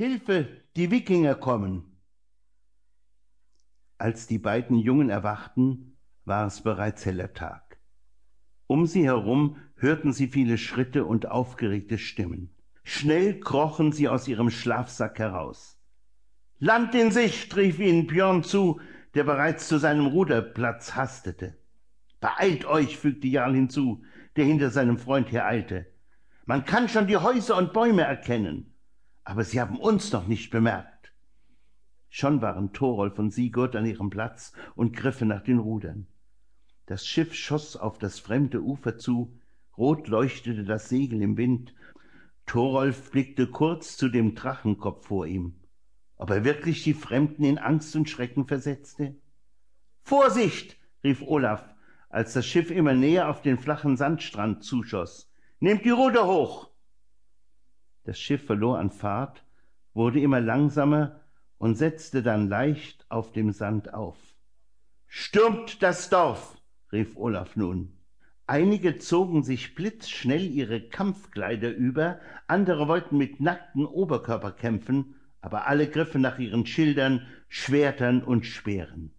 Hilfe, die Wikinger kommen. Als die beiden Jungen erwachten, war es bereits heller Tag. Um sie herum hörten sie viele Schritte und aufgeregte Stimmen. Schnell krochen sie aus ihrem Schlafsack heraus. Land in Sicht, rief ihnen Björn zu, der bereits zu seinem Ruderplatz hastete. Beeilt euch, fügte Jarl hinzu, der hinter seinem Freund hereilte. Man kann schon die Häuser und Bäume erkennen, aber sie haben uns noch nicht bemerkt. Schon waren Thorolf und Sigurd an ihrem Platz und griffen nach den Rudern. Das Schiff schoss auf das fremde Ufer zu, rot leuchtete das Segel im Wind. Thorolf blickte kurz zu dem Drachenkopf vor ihm ob er wirklich die Fremden in Angst und Schrecken versetzte? Vorsicht! rief Olaf, als das Schiff immer näher auf den flachen Sandstrand zuschoss. Nehmt die Ruder hoch! Das Schiff verlor an Fahrt, wurde immer langsamer und setzte dann leicht auf dem Sand auf. Stürmt das Dorf! rief Olaf nun. Einige zogen sich blitzschnell ihre Kampfkleider über, andere wollten mit nacktem Oberkörper kämpfen, aber alle griffen nach ihren Schildern, Schwertern und Speeren.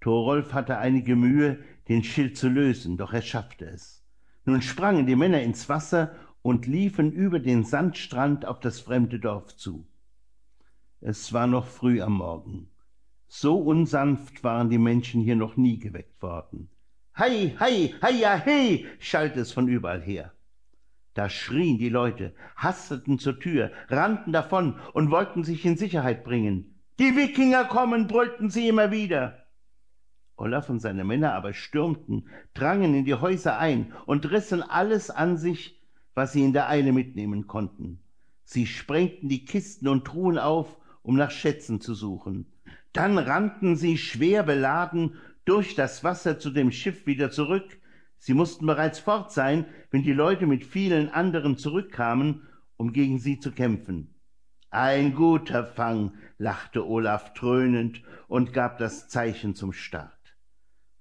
Thorolf hatte einige Mühe, den Schild zu lösen, doch er schaffte es. Nun sprangen die Männer ins Wasser und liefen über den Sandstrand auf das fremde Dorf zu. Es war noch früh am Morgen. So unsanft waren die Menschen hier noch nie geweckt worden. Hei, hei, heia, hei, schallte es von überall her. Da schrien die Leute, hasteten zur Tür, rannten davon und wollten sich in Sicherheit bringen. Die Wikinger kommen, brüllten sie immer wieder. Olaf und seine Männer aber stürmten, drangen in die Häuser ein und rissen alles an sich, was sie in der Eile mitnehmen konnten. Sie sprengten die Kisten und Truhen auf, um nach Schätzen zu suchen. Dann rannten sie schwer beladen durch das Wasser zu dem Schiff wieder zurück, Sie mussten bereits fort sein, wenn die Leute mit vielen anderen zurückkamen, um gegen sie zu kämpfen. Ein guter Fang, lachte Olaf dröhnend und gab das Zeichen zum Start.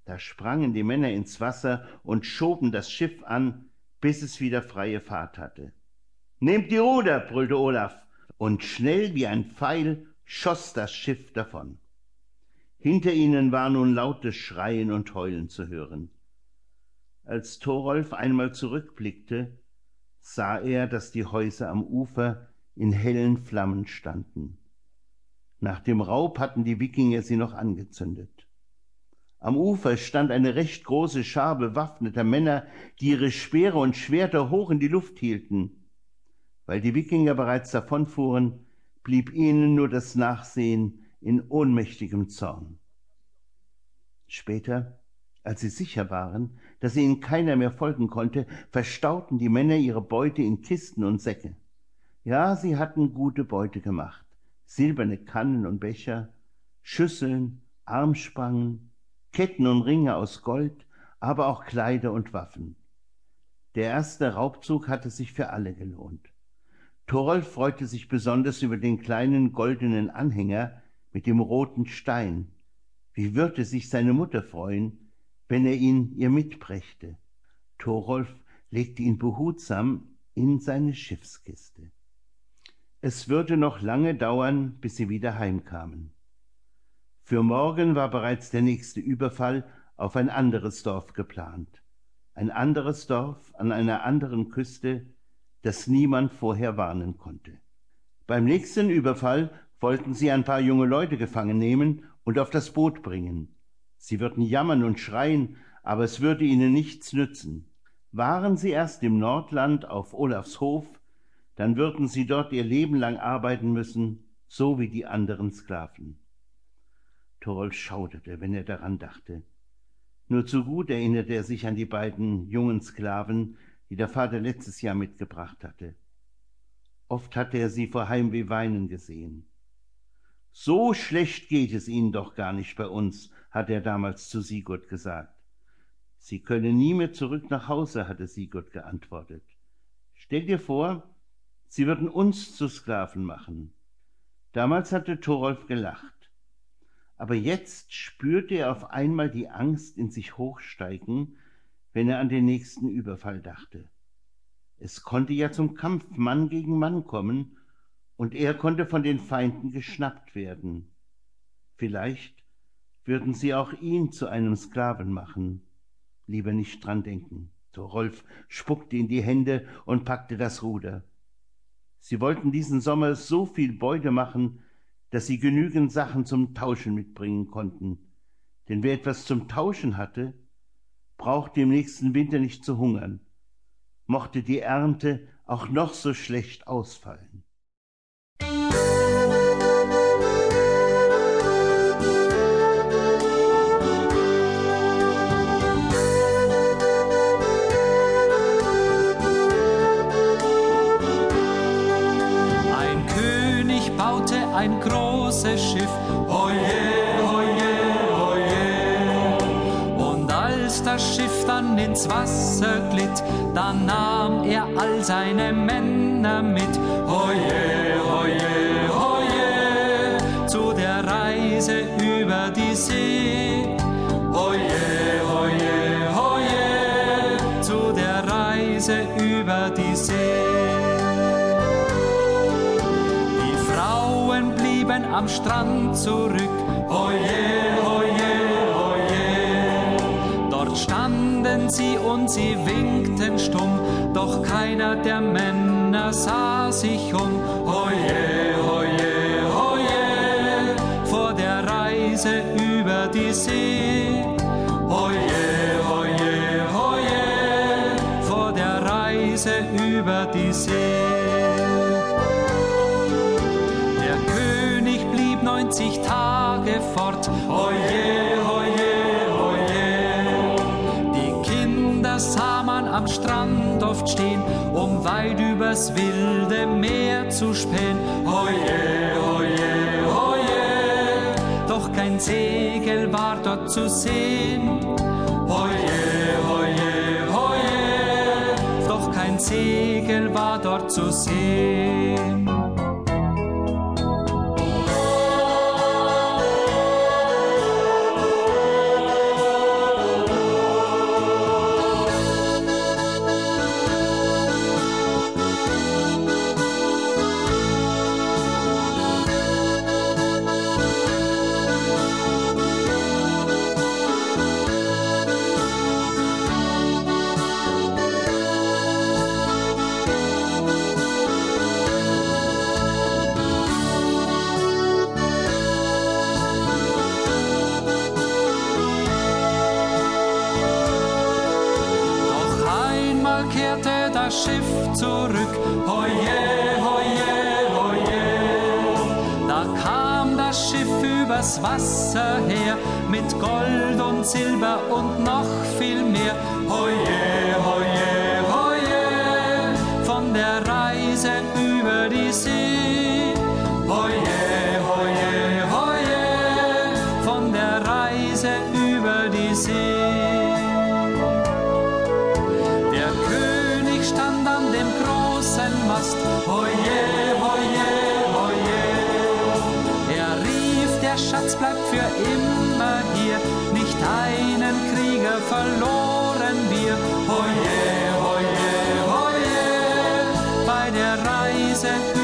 Da sprangen die Männer ins Wasser und schoben das Schiff an, bis es wieder freie Fahrt hatte. Nehmt die Ruder, brüllte Olaf, und schnell wie ein Pfeil schoss das Schiff davon. Hinter ihnen war nun lautes Schreien und Heulen zu hören. Als Thorolf einmal zurückblickte, sah er, dass die Häuser am Ufer in hellen Flammen standen. Nach dem Raub hatten die Wikinger sie noch angezündet. Am Ufer stand eine recht große Schar bewaffneter Männer, die ihre Speere und Schwerter hoch in die Luft hielten. Weil die Wikinger bereits davonfuhren, blieb ihnen nur das Nachsehen in ohnmächtigem Zorn. Später als sie sicher waren, dass ihnen keiner mehr folgen konnte, verstauten die Männer ihre Beute in Kisten und Säcke. Ja, sie hatten gute Beute gemacht. Silberne Kannen und Becher, Schüsseln, Armspangen, Ketten und Ringe aus Gold, aber auch Kleider und Waffen. Der erste Raubzug hatte sich für alle gelohnt. Thorolf freute sich besonders über den kleinen goldenen Anhänger mit dem roten Stein. Wie würde sich seine Mutter freuen, wenn er ihn ihr mitbrächte. Thorolf legte ihn behutsam in seine Schiffskiste. Es würde noch lange dauern, bis sie wieder heimkamen. Für morgen war bereits der nächste Überfall auf ein anderes Dorf geplant. Ein anderes Dorf an einer anderen Küste, das niemand vorher warnen konnte. Beim nächsten Überfall wollten sie ein paar junge Leute gefangen nehmen und auf das Boot bringen. Sie würden jammern und schreien, aber es würde ihnen nichts nützen. Waren sie erst im Nordland auf Olafs Hof, dann würden sie dort ihr Leben lang arbeiten müssen, so wie die anderen Sklaven. Thorolf schauderte, wenn er daran dachte. Nur zu gut erinnerte er sich an die beiden jungen Sklaven, die der Vater letztes Jahr mitgebracht hatte. Oft hatte er sie vor Heimweh weinen gesehen. So schlecht geht es ihnen doch gar nicht bei uns, hatte er damals zu Sigurd gesagt. Sie könne nie mehr zurück nach Hause, hatte Sigurd geantwortet. Stell dir vor, sie würden uns zu Sklaven machen. Damals hatte Thorolf gelacht. Aber jetzt spürte er auf einmal die Angst in sich hochsteigen, wenn er an den nächsten Überfall dachte. Es konnte ja zum Kampf Mann gegen Mann kommen, und er konnte von den Feinden geschnappt werden. Vielleicht würden sie auch ihn zu einem Sklaven machen. Lieber nicht dran denken. Rolf spuckte in die Hände und packte das Ruder. Sie wollten diesen Sommer so viel Beute machen, dass sie genügend Sachen zum Tauschen mitbringen konnten. Denn wer etwas zum Tauschen hatte, brauchte im nächsten Winter nicht zu hungern, mochte die Ernte auch noch so schlecht ausfallen. ein großes Schiff. Oje, oje, oje. Und als das Schiff dann ins Wasser glitt, dann nahm er all seine Männer mit. Oje, oje, oje. Zu der Reise über die See. Oje, oje, oje. Zu der Reise über am Strand zurück. Oje, oje, oje. Dort standen sie und sie winkten stumm, doch keiner der Männer sah sich um. Oje, oje, oje. Vor der Reise über die See. Oje, oje, oje. Vor der Reise über die See. 90 Tage fort. Oje, oje, oje. Die Kinder sah man am Strand oft stehen, um weit übers wilde Meer zu spähen. Oje, oje, oje. Doch kein Segel war dort zu sehen. Oje, oje, oje. Doch kein Segel war dort zu sehen. Schiff zurück. Hoje, hoje, hoje. Da kam das Schiff übers Wasser her mit Gold und Silber und noch viel mehr. Hoje, hoje, hoje. Von der Reise über die See. Hoje, hoje, hoje. Von der Reise über die See. Palast. Hoje, hoje, hoje. Er rief, der Schatz bleibt für immer hier. Nicht einen Krieger verloren wir. Hoje, hoje, hoje. Bei der Reise